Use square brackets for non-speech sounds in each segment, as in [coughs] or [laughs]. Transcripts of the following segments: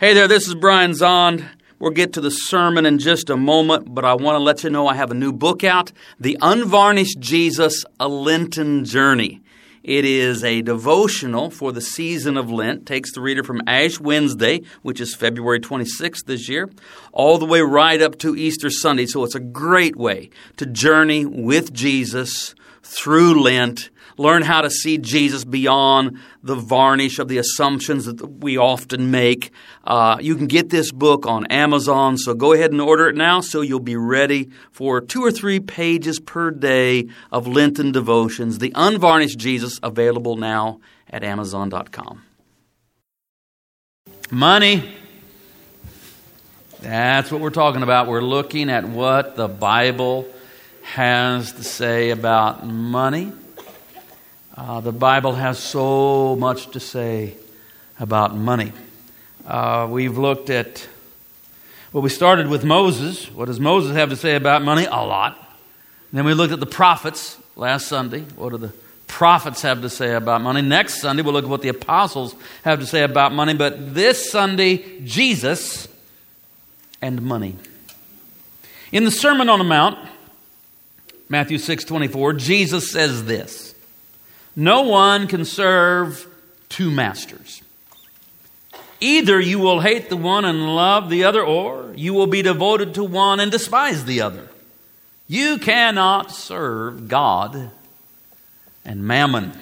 Hey there, this is Brian Zahnd. We'll get to the sermon in just a moment, but I want to let you know I have a new book out The Unvarnished Jesus, A Lenten Journey. It is a devotional for the season of Lent. Takes the reader from Ash Wednesday, which is February 26th this year, all the way right up to Easter Sunday. So it's a great way to journey with Jesus through Lent learn how to see Jesus beyond the varnish of the assumptions that we often make. Uh, you can get this book on Amazon, so go ahead and order it now so you'll be ready for two or three pages per day of Lenten devotions. The Unvarnished Jesus, available now at Amazon.com. Money. That's what we're talking about. We're looking at what the Bible has to say about money. Uh, the Bible has so much to say about money. Uh, we've looked at, well, we started with Moses. What does Moses have to say about money? A lot. And then we looked at the prophets last Sunday. What do the prophets have to say about money? Next Sunday, we'll look at what the apostles have to say about money. But this Sunday, Jesus and money. In the Sermon on the Mount, Matthew 6 24, Jesus says this. No one can serve two masters. Either you will hate the one and love the other, or you will be devoted to one and despise the other. You cannot serve God and mammon.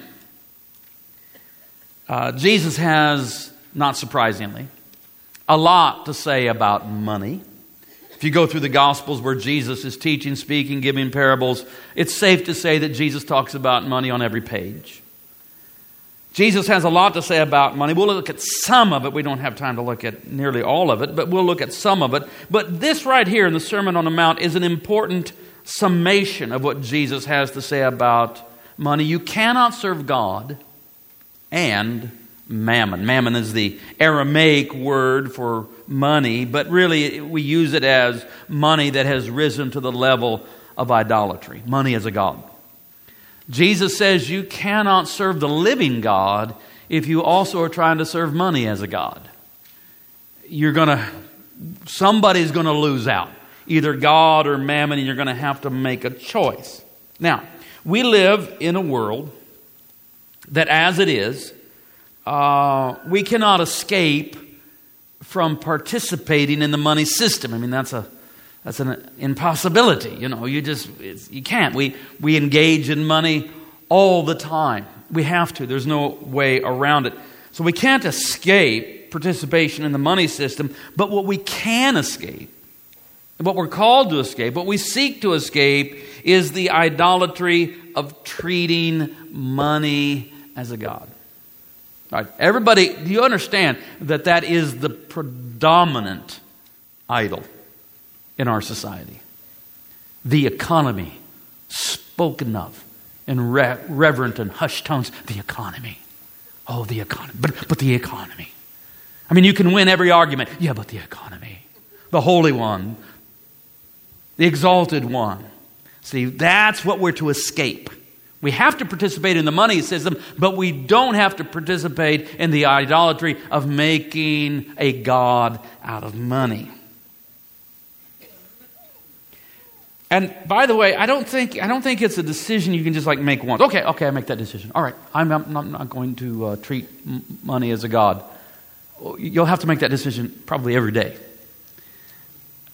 Uh, Jesus has, not surprisingly, a lot to say about money. If you go through the Gospels where Jesus is teaching, speaking, giving parables, it's safe to say that Jesus talks about money on every page. Jesus has a lot to say about money. We'll look at some of it. We don't have time to look at nearly all of it, but we'll look at some of it. But this right here in the Sermon on the Mount is an important summation of what Jesus has to say about money. You cannot serve God and mammon. Mammon is the Aramaic word for money, but really we use it as money that has risen to the level of idolatry. Money as a god. Jesus says you cannot serve the living God if you also are trying to serve money as a god. You're going to, somebody's going to lose out. Either God or mammon, and you're going to have to make a choice. Now, we live in a world that, as it is, uh, we cannot escape from participating in the money system. I mean, that's a that's an impossibility. You know, you just you can't. We we engage in money all the time. We have to. There's no way around it. So we can't escape participation in the money system. But what we can escape, what we're called to escape, what we seek to escape, is the idolatry of treating money as a god. Right? Everybody, do you understand that that is the predominant idol in our society? The economy, spoken of in re- reverent and hushed tones. The economy. Oh, the economy. But, but the economy. I mean, you can win every argument. Yeah, but the economy. The Holy One. The Exalted One. See, that's what we're to escape. We have to participate in the money system, but we don't have to participate in the idolatry of making a God out of money. And by the way, I don't think I don't think it's a decision you can just like make once. Okay, okay, I make that decision. All right, I'm, I'm, I'm not going to uh, treat money as a god. You'll have to make that decision probably every day.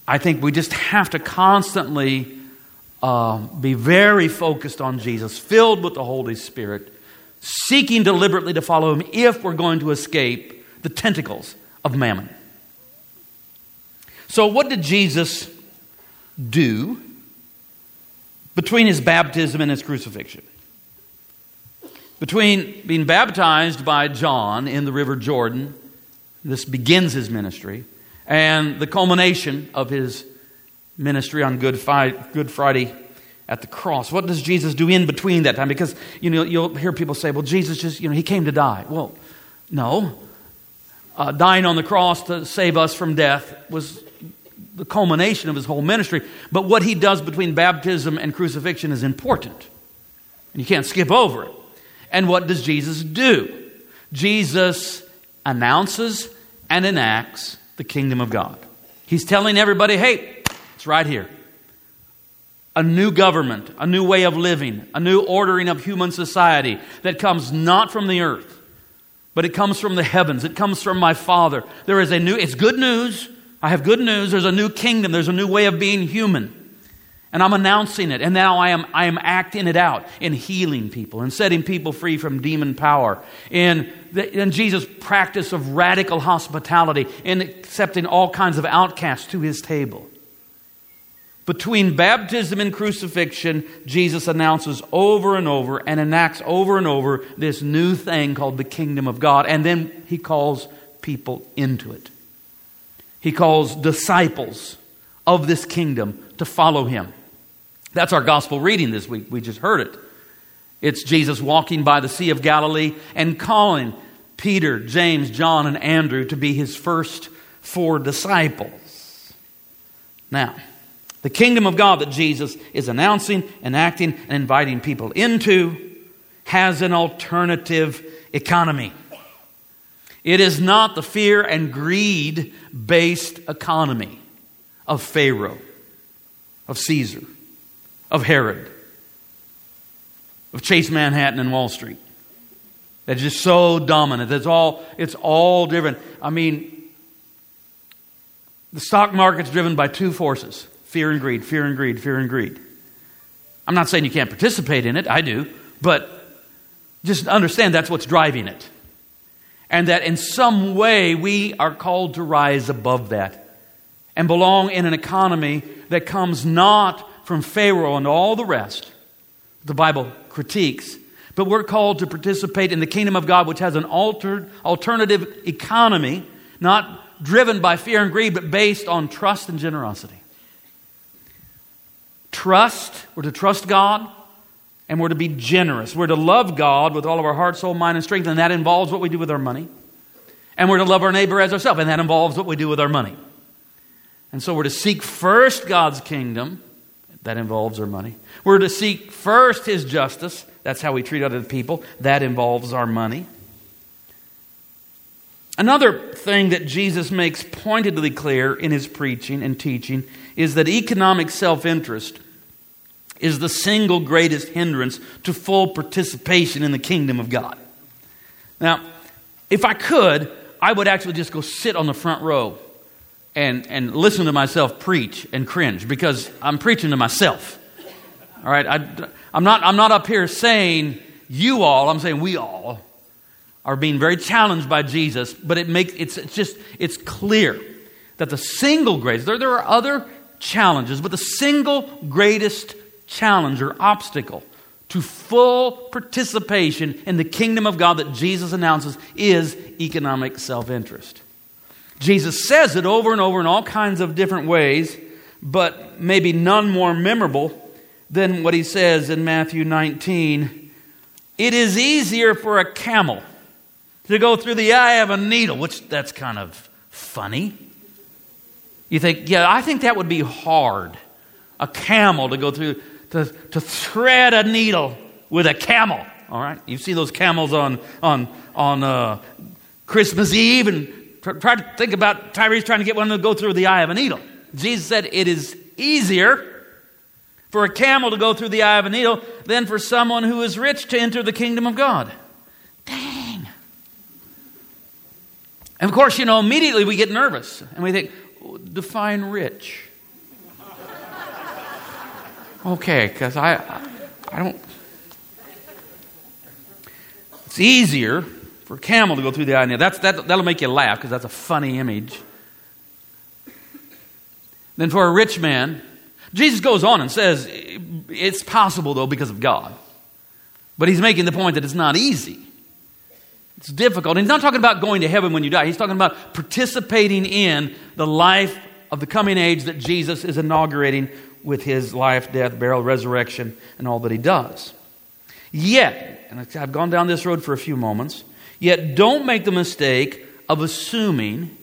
I think we just have to constantly uh, be very focused on Jesus, filled with the Holy Spirit, seeking deliberately to follow Him if we're going to escape the tentacles of mammon. So, what did Jesus do between His baptism and His crucifixion? Between being baptized by John in the River Jordan, this begins His ministry, and the culmination of His ministry on Good, Friday at the cross. What does Jesus do in between that time? Because you know you'll hear people say, "Well, Jesus just you know he came to die." Well, no. Uh, dying on the cross to save us from death was the culmination of his whole ministry. But what he does between baptism and crucifixion is important, and you can't skip over it. And what does Jesus do? Jesus announces and enacts the kingdom of God. He's telling everybody, hey, it's right here. A new government, a new way of living, a new ordering of human society that comes not from the earth, but it comes from the heavens. It comes from my Father. There is a new, it's good news. I have good news. There's a new kingdom. There's a new way of being human. And I'm announcing it. And now I am, I am acting it out in healing people and setting people free from demon power. In, the, in Jesus' practice of radical hospitality in accepting all kinds of outcasts to his table. Between baptism and crucifixion, Jesus announces over and over and enacts over and over this new thing called the kingdom of God. And then he calls people into it. He calls disciples of this kingdom to follow him. That's our gospel reading this week. We just heard it. It's Jesus walking by the Sea of Galilee and calling Peter, James, John, and Andrew to be his first four disciples. Now, the kingdom of God that Jesus is announcing, enacting, and inviting people into has an alternative economy. It is not the fear and greed based economy of Pharaoh, of Caesar of Herod, of Chase Manhattan and Wall Street. That's just so dominant. It's all, it's all driven. I mean, the stock market's driven by two forces fear and greed, fear and greed, fear and greed. I'm not saying you can't participate in it, I do, but just understand that's what's driving it. And that in some way we are called to rise above that and belong in an economy that comes not from Pharaoh and all the rest, the Bible critiques. But we're called to participate in the kingdom of God, which has an altered, alternative economy, not driven by fear and greed, but based on trust and generosity. Trust, we're to trust God, and we're to be generous. We're to love God with all of our heart, soul, mind, and strength, and that involves what we do with our money. And we're to love our neighbor as ourselves, and that involves what we do with our money. And so we're to seek first God's kingdom that involves our money. We're to seek first His justice. That's how we treat other people. That involves our money. Another thing that Jesus makes pointedly clear in his preaching and teaching is that economic self interest is the single greatest hindrance to full participation in the kingdom of God. Now, if I could, I would actually just go sit on the front row and, and listen to myself preach and cringe because I'm preaching to myself. All right? I, I'm, not, I'm not up here saying you all, I'm saying we all are being very challenged by Jesus, but it makes, it's, it's just, it's clear that the single greatest, there, there are other challenges, but the single greatest challenge or obstacle to full participation in the kingdom of God that Jesus announces is economic self interest. Jesus says it over and over in all kinds of different ways, but maybe none more memorable than what he says in Matthew 19. It is easier for a camel to go through the eye of a needle, which that's kind of funny. You think, yeah, I think that would be hard. A camel to go through, to, to thread a needle with a camel. All right? You see those camels on, on, on uh, Christmas Eve and Try to think about Tyrese trying to get one to go through the eye of a needle. Jesus said it is easier for a camel to go through the eye of a needle than for someone who is rich to enter the kingdom of God. Dang. And of course, you know, immediately we get nervous and we think, define rich. Okay, because I, I don't. It's easier for a camel to go through the eye That's, that, that'll make you laugh because that's a funny image. Then for a rich man, Jesus goes on and says it's possible though because of God. But he's making the point that it's not easy. It's difficult. And he's not talking about going to heaven when you die. He's talking about participating in the life of the coming age that Jesus is inaugurating with his life, death, burial, resurrection, and all that he does. Yet, and I've gone down this road for a few moments, Yet don't make the mistake of assuming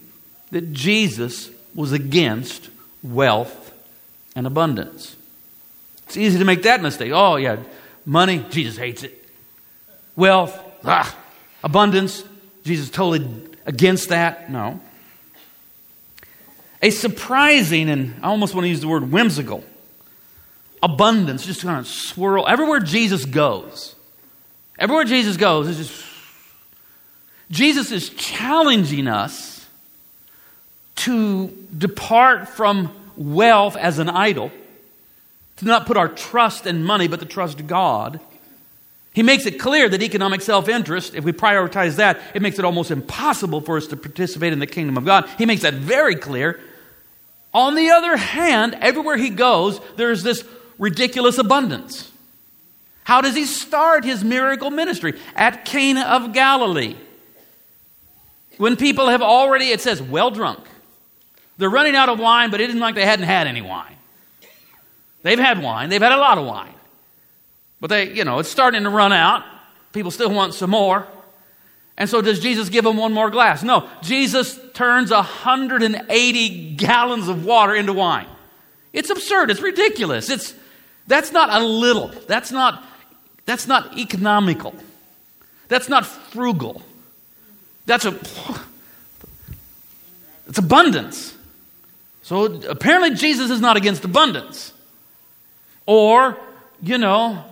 that Jesus was against wealth and abundance. It's easy to make that mistake. Oh, yeah, money, Jesus hates it. Wealth, ah, abundance, Jesus totally against that. No. a surprising, and I almost want to use the word whimsical, abundance just kind of swirl. Everywhere Jesus goes, everywhere Jesus goes, is just. Jesus is challenging us to depart from wealth as an idol, to not put our trust in money, but to trust God. He makes it clear that economic self interest, if we prioritize that, it makes it almost impossible for us to participate in the kingdom of God. He makes that very clear. On the other hand, everywhere he goes, there's this ridiculous abundance. How does he start his miracle ministry? At Cana of Galilee. When people have already, it says, well drunk. They're running out of wine, but it isn't like they hadn't had any wine. They've had wine, they've had a lot of wine. But they, you know, it's starting to run out. People still want some more. And so does Jesus give them one more glass? No. Jesus turns 180 gallons of water into wine. It's absurd. It's ridiculous. It's that's not a little. That's not that's not economical. That's not frugal. That's a [laughs] it's abundance. So apparently Jesus is not against abundance. Or, you know,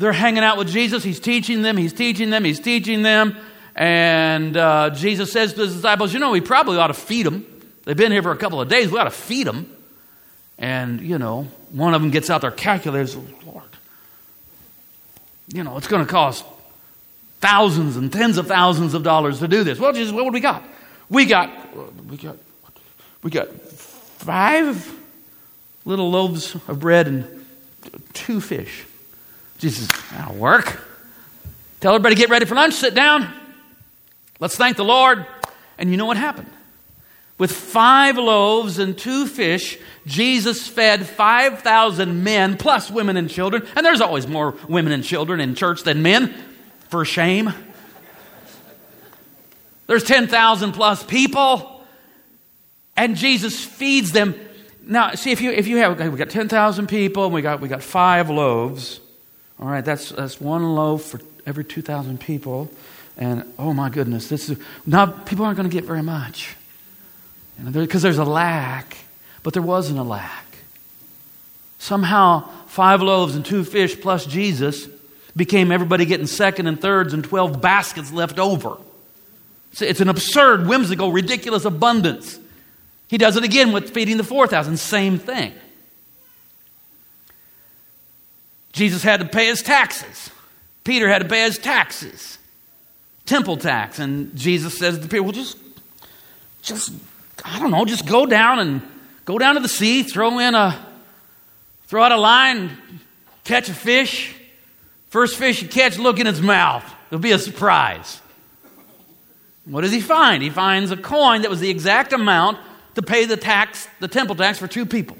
they're hanging out with Jesus. He's teaching them, he's teaching them, he's teaching them. And uh, Jesus says to his disciples, You know, we probably ought to feed them. They've been here for a couple of days. We ought to feed them. And, you know, one of them gets out their calculators. Lord, you know, it's going to cost thousands and tens of thousands of dollars to do this. Well, Jesus, what do we got? We got, we got, we got five little loaves of bread and two fish. Jesus, that'll work. Tell everybody get ready for lunch, sit down. Let's thank the Lord. And you know what happened? With five loaves and two fish, Jesus fed 5,000 men, plus women and children. And there's always more women and children in church than men, for shame. There's 10,000 plus people, and Jesus feeds them. Now, see, if you, if you have, we got 10,000 people, and we got, we got five loaves. All right, that's, that's one loaf for every 2,000 people. And oh my goodness, this is, now people aren't going to get very much. Because there's a lack, but there wasn't a lack. Somehow, five loaves and two fish plus Jesus became everybody getting second and thirds and 12 baskets left over. It's an absurd, whimsical, ridiculous abundance. He does it again with feeding the 4,000. Same thing. Jesus had to pay his taxes. Peter had to pay his taxes, temple tax. And Jesus says to people, well, just, just, I don't know, just go down and go down to the sea, throw in a, throw out a line, catch a fish. First fish you catch, look in its mouth. It'll be a surprise. What does he find? He finds a coin that was the exact amount to pay the tax, the temple tax for two people.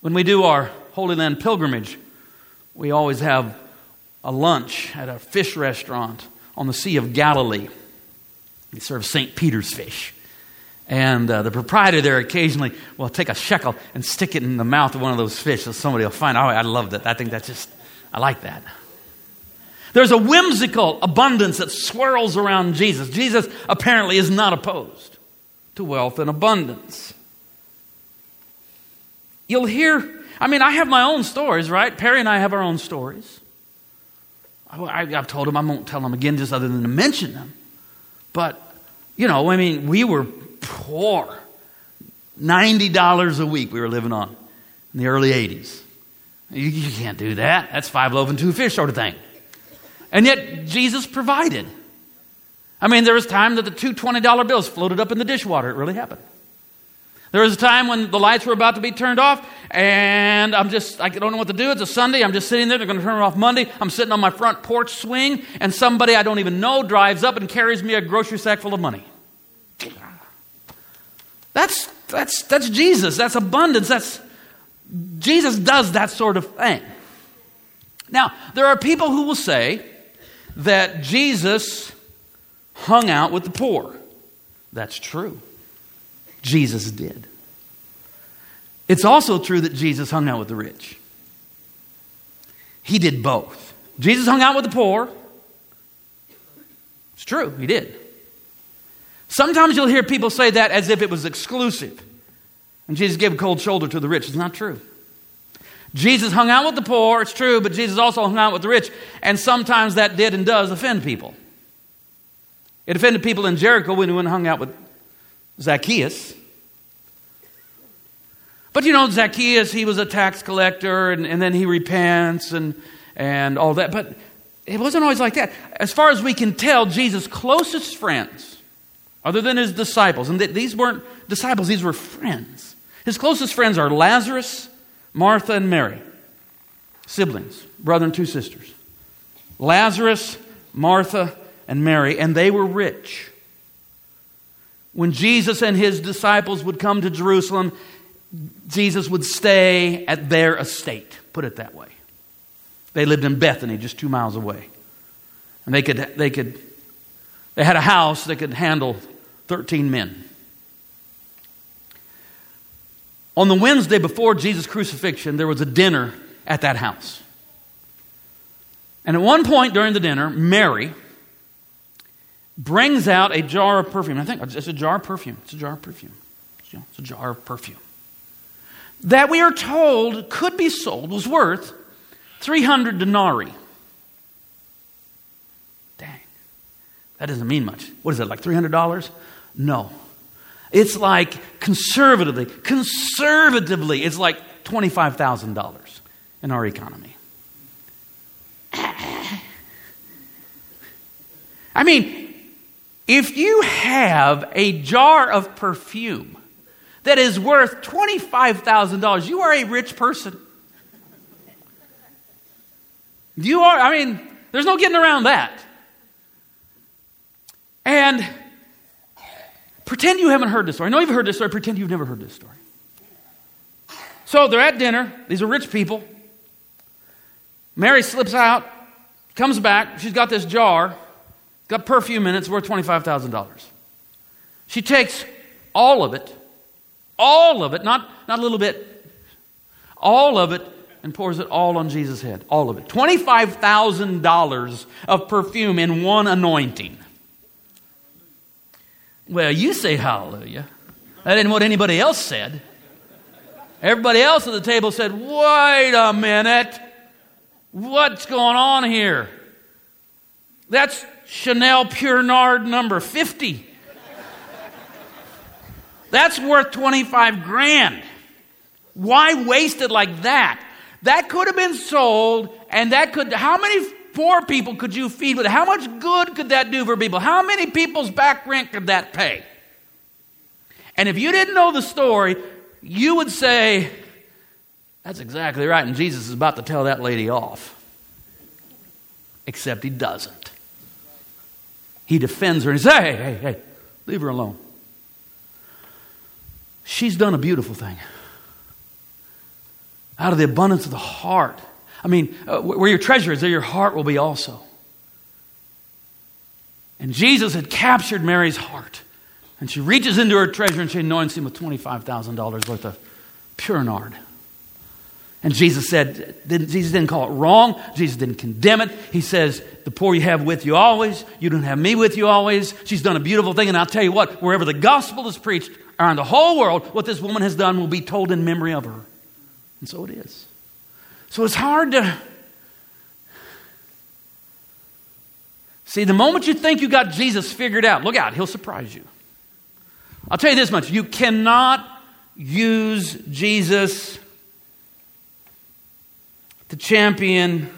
When we do our Holy Land pilgrimage, we always have a lunch at a fish restaurant on the Sea of Galilee. They serve St. Peter's fish. And uh, the proprietor there occasionally will take a shekel and stick it in the mouth of one of those fish so somebody will find. Oh, I love that. I think that's just, I like that. There's a whimsical abundance that swirls around Jesus. Jesus apparently is not opposed to wealth and abundance. You'll hear I mean, I have my own stories, right? Peri and I have our own stories. I, have told him I won't tell them again, just other than to mention them. But, you know, I mean, we were poor. $90 a week we were living on in the early 80s. You, you can't do that. That's five loaves and two fish sort of thing. And yet, Jesus provided. I mean, there was time that the two $20 bills floated up in the dishwater. It really happened. There was a time when the lights were about to be turned off, and I'm just, I don't know what to do. It's a Sunday. I'm just sitting there. They're going to turn it off Monday. I'm sitting on my front porch swing, and somebody I don't even know drives up and carries me a grocery sack full of money. That's, that's, that's Jesus. That's abundance. That's, Jesus does that sort of thing. Now, there are people who will say that Jesus hung out with the poor. That's true. Jesus did. It's also true that Jesus hung out with the rich. He did both. Jesus hung out with the poor. It's true, he did. Sometimes you'll hear people say that as if it was exclusive. And Jesus gave a cold shoulder to the rich. It's not true. Jesus hung out with the poor, it's true, but Jesus also hung out with the rich. And sometimes that did and does offend people. It offended people in Jericho when he went and hung out with Zacchaeus. But you know, Zacchaeus, he was a tax collector, and, and then he repents and, and all that. But it wasn't always like that. As far as we can tell, Jesus' closest friends, other than his disciples, and these weren't disciples, these were friends. His closest friends are Lazarus, Martha, and Mary, siblings, brother and two sisters. Lazarus, Martha, and Mary, and they were rich. When Jesus and his disciples would come to Jerusalem, Jesus would stay at their estate, put it that way. They lived in Bethany, just two miles away. And they could, they could, they had a house that could handle 13 men. On the Wednesday before Jesus' crucifixion, there was a dinner at that house. And at one point during the dinner, Mary brings out a jar of perfume. I think it's a jar of perfume. It's a jar of perfume. It's a jar of perfume that we are told could be sold was worth 300 denarii. Dang. That doesn't mean much. What is it, like $300? No. It's like conservatively, conservatively, it's like $25,000 in our economy. [coughs] I mean, if you have a jar of perfume that is worth $25,000, you are a rich person. You are, I mean, there's no getting around that. And pretend you haven't heard this story. I know you've heard this story, pretend you've never heard this story. So they're at dinner, these are rich people. Mary slips out, comes back, she's got this jar, got perfume in it, it's worth $25,000. She takes all of it all of it, not, not a little bit, all of it, and pours it all on Jesus' head. All of it. $25,000 of perfume in one anointing. Well, you say hallelujah. That isn't what anybody else said. Everybody else at the table said, wait a minute. What's going on here? That's Chanel Pure Nard number 50. That's worth 25 grand. Why waste it like that? That could have been sold, and that could, how many poor people could you feed with it? How much good could that do for people? How many people's back rent could that pay? And if you didn't know the story, you would say, That's exactly right. And Jesus is about to tell that lady off. Except he doesn't. He defends her and he says, Hey, hey, hey, leave her alone. She's done a beautiful thing. Out of the abundance of the heart. I mean, uh, where your treasure is, there your heart will be also. And Jesus had captured Mary's heart. And she reaches into her treasure and she anoints him with $25,000 worth of pure nard. And Jesus said, Jesus didn't call it wrong. Jesus didn't condemn it. He says, The poor you have with you always. You don't have me with you always. She's done a beautiful thing. And I'll tell you what, wherever the gospel is preached, around the whole world, what this woman has done will be told in memory of her. And so it is. So it's hard to. See, the moment you think you got Jesus figured out, look out, he'll surprise you. I'll tell you this much you cannot use Jesus to champion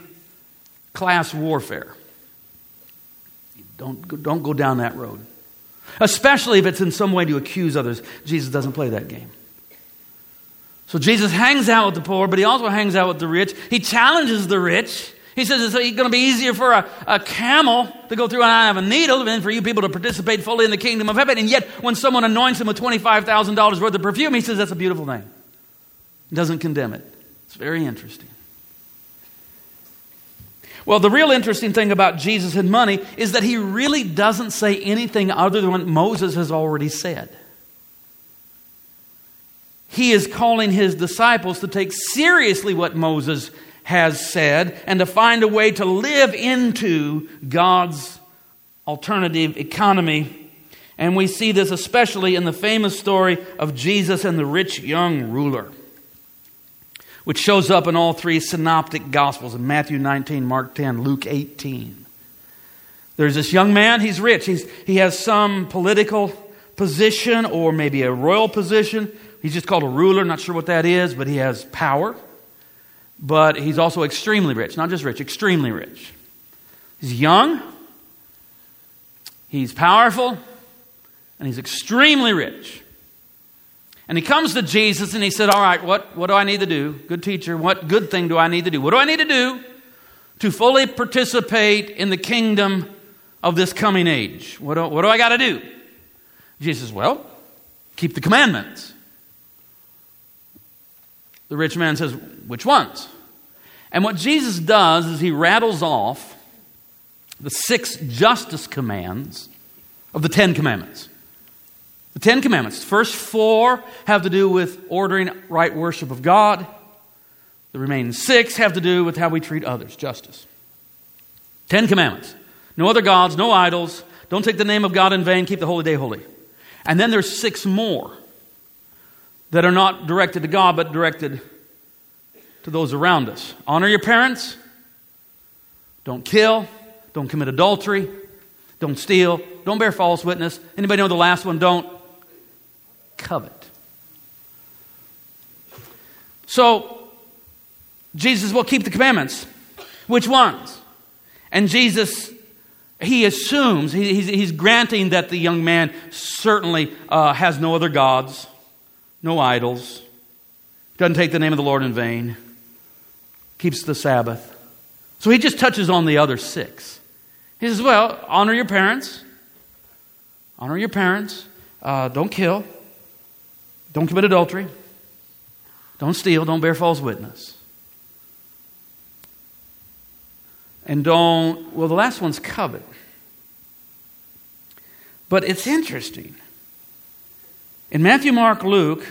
class warfare. Don't, don't go down that road especially if it's in some way to accuse others. Jesus doesn't play that game. So Jesus hangs out with the poor, but he also hangs out with the rich. He challenges the rich. He says it's going to be easier for a, a camel to go through an eye of a needle than for you people to participate fully in the kingdom of heaven. And yet, when someone anoints him with $25,000 worth of perfume, he says that's a beautiful thing. He doesn't condemn it. It's very interesting. Well, the real interesting thing about Jesus and money is that he really doesn't say anything other than what Moses has already said. He is calling his disciples to take seriously what Moses has said and to find a way to live into God's alternative economy And we see this especially in the famous story of Jesus and the rich young ruler, which shows up in all three synoptic gospels in Matthew 19, Mark 10, Luke 18. There's this young man, he's rich. He's, he has some political position or maybe a royal position. He's just called a ruler, not sure what that is, but he has power. But he's also extremely rich, not just rich, extremely rich. He's young, he's powerful, and he's extremely rich. And he comes to Jesus and he said, All right, what, what do I need to do? Good teacher, what good thing do I need to do? What do I need to do to fully participate in the kingdom of this coming age? What do, what do I got to do? Jesus says, Well, keep the commandments. The rich man says, Which ones? And what Jesus does is he rattles off the six justice commands of the Ten Commandments. The Ten Commandments. The first four have to do with ordering right worship of God. The remaining six have to do with how we treat others, justice. Ten Commandments. No other gods, no idols. Don't take the name of God in vain. Keep the holy day holy. And then there's six more that are not directed to God, but directed to those around us. Honor your parents. Don't kill. Don't commit adultery. Don't steal. Don't bear false witness. Anybody know the last one? Don't covet. So, Jesus will keep the commandments. Which ones? And Jesus, he assumes, he, he's, he's, granting that the young man certainly uh, has no other gods, no idols, doesn't take the name of the Lord in vain, keeps the Sabbath. So he just touches on the other six. He says, Well, honor your parents, honor your parents, uh, don't kill, don't commit adultery. Don't steal. Don't bear false witness. And don't, well, the last one's covet. But it's interesting. In Matthew, Mark, Luke,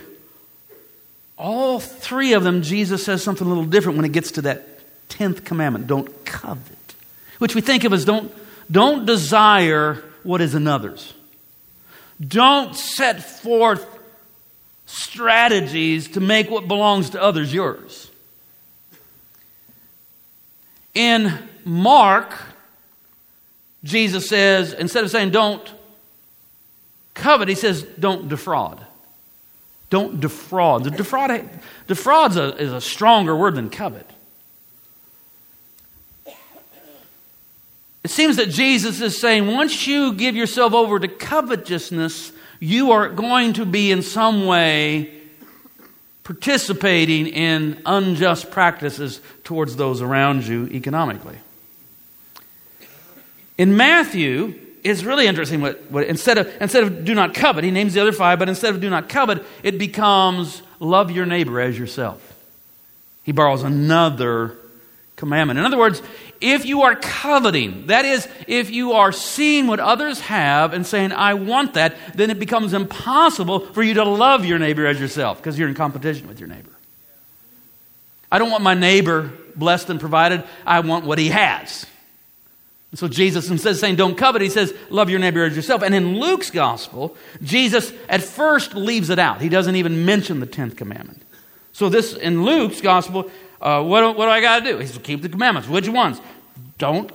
all three of them, Jesus says something a little different when it gets to that 10th commandment don't covet, which we think of as don't, don't desire what is another's. Don't set forth strategies to make what belongs to others yours. In Mark, Jesus says, instead of saying don't covet, he says don't defraud. Don't defraud. The defraud defraud's a, is a stronger word than covet. It seems that Jesus is saying once you give yourself over to covetousness, you are going to be in some way participating in unjust practices towards those around you economically. In Matthew, it's really interesting what, what, instead, of, instead of do not covet, he names the other five, but instead of do not covet, it becomes love your neighbor as yourself. He borrows another commandment. In other words, if you are coveting, that is, if you are seeing what others have and saying, I want that, then it becomes impossible for you to love your neighbor as yourself because you're in competition with your neighbor. I don't want my neighbor blessed and provided, I want what he has. And so Jesus, instead of saying don't covet, he says love your neighbor as yourself. And in Luke's gospel, Jesus at first leaves it out. He doesn't even mention the 10th commandment. So this, in Luke's gospel, uh, what, do, what do I got to do? He says, keep the commandments. Which ones? Don't,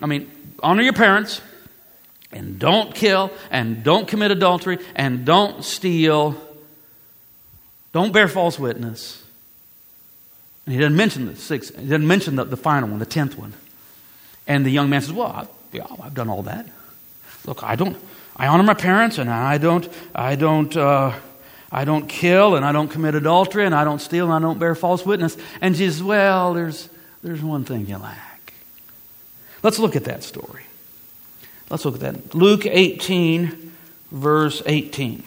I mean, honor your parents, and don't kill, and don't commit adultery, and don't steal, don't bear false witness. And he doesn't mention the sixth, he doesn't mention the, the final one, the tenth one. And the young man says, Well, I, yeah, I've done all that. Look, I don't, I honor my parents, and I don't, I don't, uh, I don't kill and I don't commit adultery and I don't steal and I don't bear false witness. And Jesus, well, there's, there's one thing you lack. Let's look at that story. Let's look at that. Luke 18, verse 18.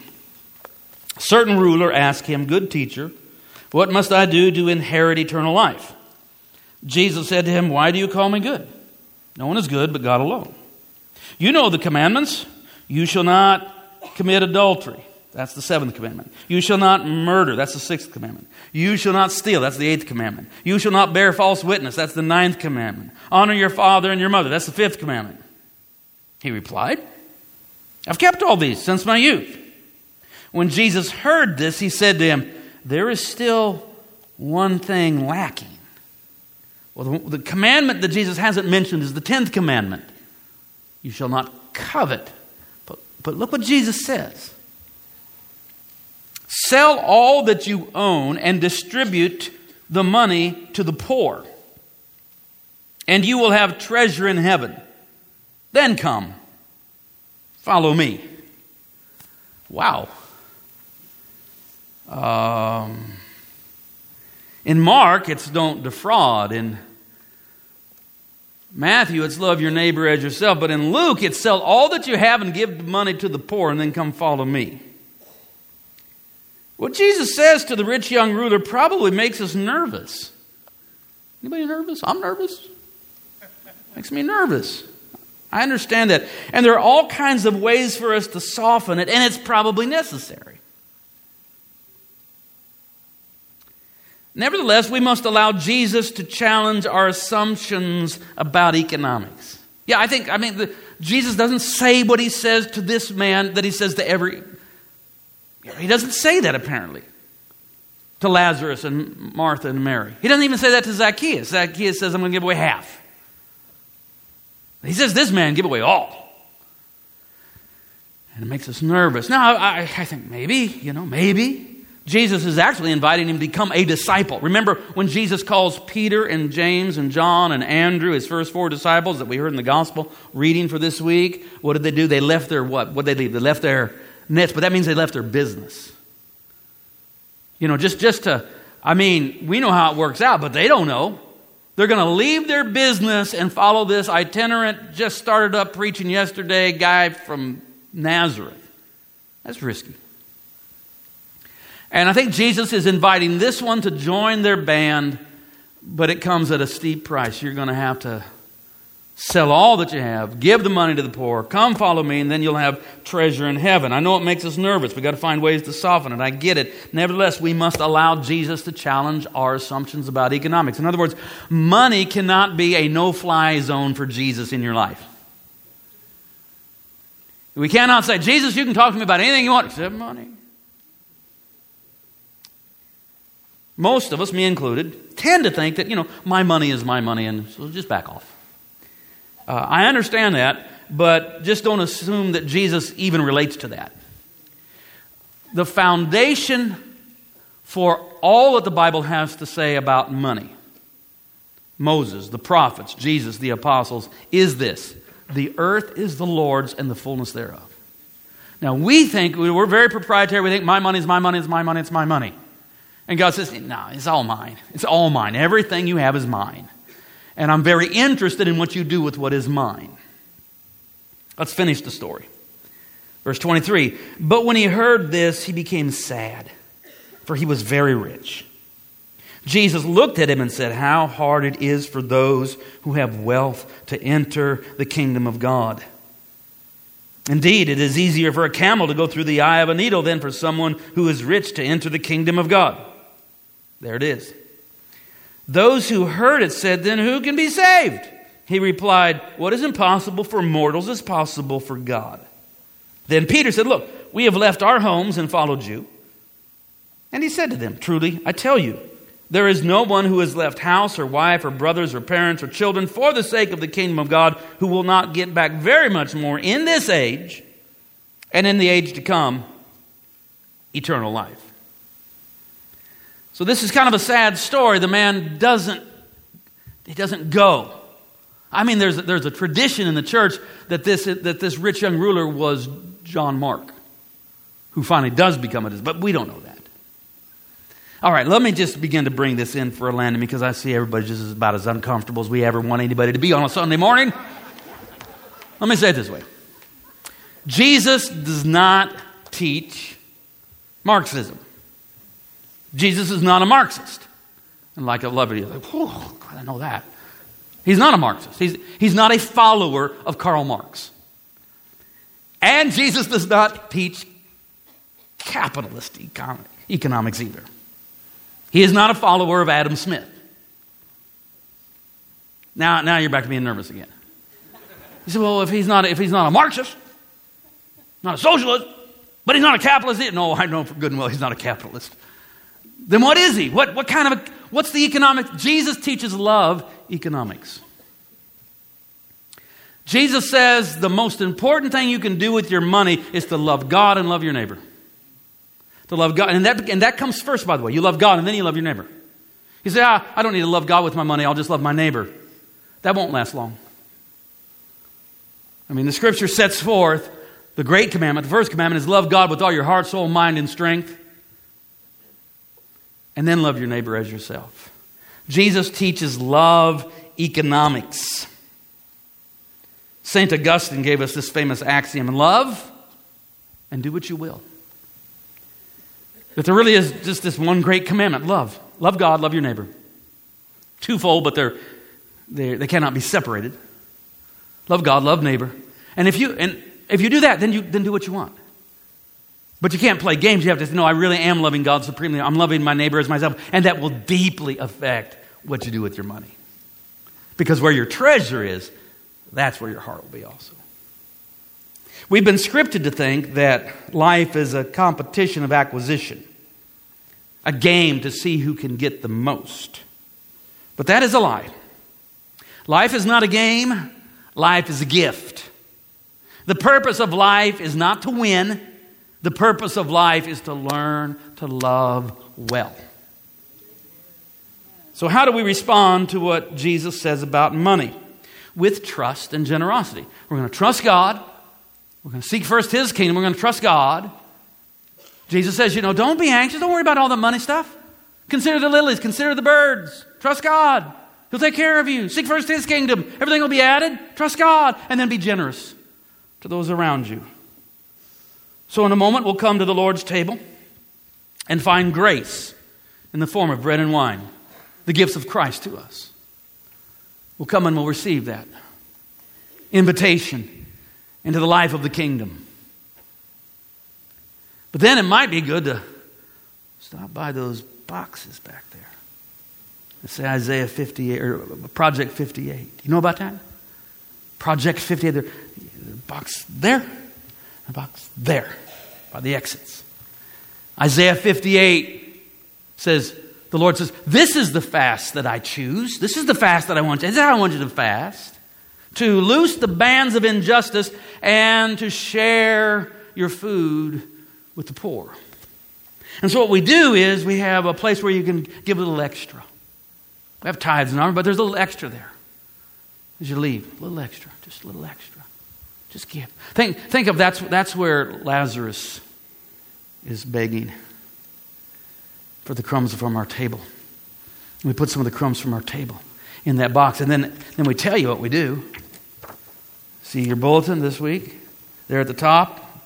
A certain ruler asked him, Good teacher, what must I do to inherit eternal life? Jesus said to him, Why do you call me good? No one is good but God alone. You know the commandments. You shall not commit adultery. That's the seventh commandment. You shall not murder. That's the sixth commandment. You shall not steal. That's the eighth commandment. You shall not bear false witness. That's the ninth commandment. Honor your father and your mother. That's the fifth commandment. He replied, I've kept all these since my youth. When Jesus heard this, he said to him, There is still one thing lacking. Well, the, the commandment that Jesus hasn't mentioned is the 10th commandment you shall not covet. But, but look what Jesus says Sell all that you own and distribute the money to the poor, and you will have treasure in heaven. Then come, follow me. Wow. Um, in Mark, it's don't defraud. In Matthew, it's love your neighbor as yourself. But in Luke, it's sell all that you have and give money to the poor and then come follow me. What Jesus says to the rich young ruler probably makes us nervous. Anybody nervous? I'm nervous. Makes me nervous. I understand that. And there are all kinds of ways for us to soften it, and it's probably necessary. Nevertheless, we must allow Jesus to challenge our assumptions about economics. Yeah, I think, I mean, the, Jesus doesn't say what he says to this man that he says to every. He doesn't say that apparently to Lazarus and Martha and Mary. He doesn't even say that to Zacchaeus. Zacchaeus says, I'm going to give away half. He says, This man, give away all. And it makes us nervous. Now, I, I think maybe, you know, maybe Jesus is actually inviting him to become a disciple. Remember when Jesus calls Peter and James and John and Andrew, his first four disciples that we heard in the gospel reading for this week? What did they do? They left their what? What did they leave? They left their nets, but that means they left their business. You know, just, just to, I mean, we know how it works out, but they don't know. They're going to leave their business and follow this itinerant, just started up preaching yesterday guy from Nazareth. That's risky. And I think Jesus is inviting this one to join their band, but it comes at a steep price. You're going to have to sell all that you have, give the money to the poor, come follow me, and then you'll have treasure in heaven. I know it makes us nervous. We've got to find ways to soften it. I get it. Nevertheless, we must allow Jesus to challenge our assumptions about economics. In other words, money cannot be a no fly zone for Jesus in your life. We cannot say, Jesus, you can talk to me about anything you want except money. most of us, me included, tend to think that, you know, my money is my money and so just back off. Uh, I understand that, but just don't assume that Jesus even relates to that. The foundation for all that the Bible has to say about money, Moses, the prophets, Jesus, the apostles, is this the earth is the Lord's and the fullness thereof. Now, we think, we're very proprietary. We think my money is my money, it's my money, it's my money. And God says, No, it's all mine. It's all mine. Everything you have is mine. And I'm very interested in what you do with what is mine. Let's finish the story. Verse 23 But when he heard this, he became sad, for he was very rich. Jesus looked at him and said, How hard it is for those who have wealth to enter the kingdom of God. Indeed, it is easier for a camel to go through the eye of a needle than for someone who is rich to enter the kingdom of God. There it is. Those who heard it said, Then who can be saved? He replied, What is impossible for mortals is possible for God. Then Peter said, Look, we have left our homes and followed you. And he said to them, Truly, I tell you, there is no one who has left house or wife or brothers or parents or children for the sake of the kingdom of God who will not get back very much more in this age and in the age to come eternal life. So this is kind of a sad story. The man doesn't he doesn't go. I mean, there's a, there's a tradition in the church that this that this rich young ruler was John Mark, who finally does become a but we don't know that. All right, let me just begin to bring this in for a landing because I see everybody just is about as uncomfortable as we ever want anybody to be on a Sunday morning. Let me say it this way Jesus does not teach Marxism. Jesus is not a Marxist. And like I love it, he's like, oh, I know that. He's not a Marxist. He's, he's not a follower of Karl Marx. And Jesus does not teach capitalist econ- economics either. He is not a follower of Adam Smith. Now, now you're back to being nervous again. You say, well, if he's not, if he's not a Marxist, Not a socialist, but he's not a capitalist. No, I know for good and well he's not a capitalist. Then what is he? What, what kind of a, what's the economic? Jesus teaches love economics. Jesus says the most important thing you can do with your money is to love God and love your neighbor. To love God. And that, and that comes first, by the way. You love God and then you love your neighbor. You say, ah, I don't need to love God with my money, I'll just love my neighbor. That won't last long. I mean, the scripture sets forth the great commandment. The first commandment is love God with all your heart, soul, mind, and strength. And then love your neighbor as yourself. Jesus teaches love economics. St. Augustine gave us this famous axiom love and do what you will. That there really is just this one great commandment love. Love God, love your neighbor. Twofold, but they're, they're, they cannot be separated. Love God, love neighbor. And if you, and if you do that, then, you, then do what you want. But you can't play games. You have to say, no, I really am loving God supremely. I'm loving my neighbor as myself. And that will deeply affect what you do with your money. Because where your treasure is, that's where your heart will be also. We've been scripted to think that life is a competition of acquisition, a game to see who can get the most. But that is a lie. Life is not a game, life is a gift. The purpose of life is not to win, the purpose of life is to learn to love well. So, how do we respond to what Jesus says about money? With trust and generosity. We're going to trust God. We're going to seek first His kingdom. We're going to trust God. Jesus says, you know, don't be anxious. Don't worry about all the money stuff. Consider the lilies. Consider the birds. Trust God. He'll take care of you. Seek first His kingdom. Everything will be added. Trust God. And then be generous to those around you. So, in a moment, we'll come to the Lord's table and find grace in the form of bread and wine, the gifts of Christ to us. We'll come and we'll receive that invitation into the life of the kingdom. But then it might be good to stop by those boxes back there. Let's say Isaiah 58 or Project 58. You know about that? Project 58. The box there, box there, by the exits. Isaiah 58 says, the Lord says, This is the fast that I choose. This is the fast that I want. This is how I want you to fast. To loose the bands of injustice and to share your food with the poor. And so what we do is we have a place where you can give a little extra. We have tithes and armor, but there's a little extra there. As you leave, a little extra, just a little extra. Just give. Think, think of that's, that's where Lazarus is begging for the crumbs from our table. We put some of the crumbs from our table in that box, and then, then we tell you what we do. See your bulletin this week? There at the top,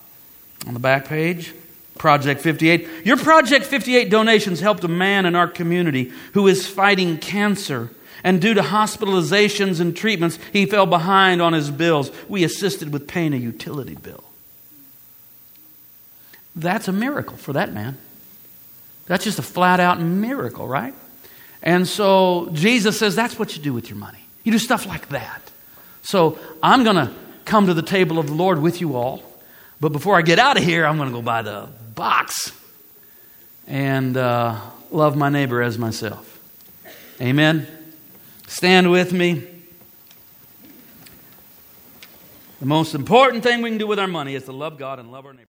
on the back page. Project 58. Your Project 58 donations helped a man in our community who is fighting cancer. And due to hospitalizations and treatments, he fell behind on his bills. We assisted with paying a utility bill. That's a miracle for that man. That's just a flat out miracle, right? And so Jesus says that's what you do with your money. You do stuff like that. So I'm going to come to the table of the Lord with you all. But before I get out of here, I'm going to go by the box and uh, love my neighbor as myself. Amen. Stand with me. The most important thing we can do with our money is to love God and love our neighbor.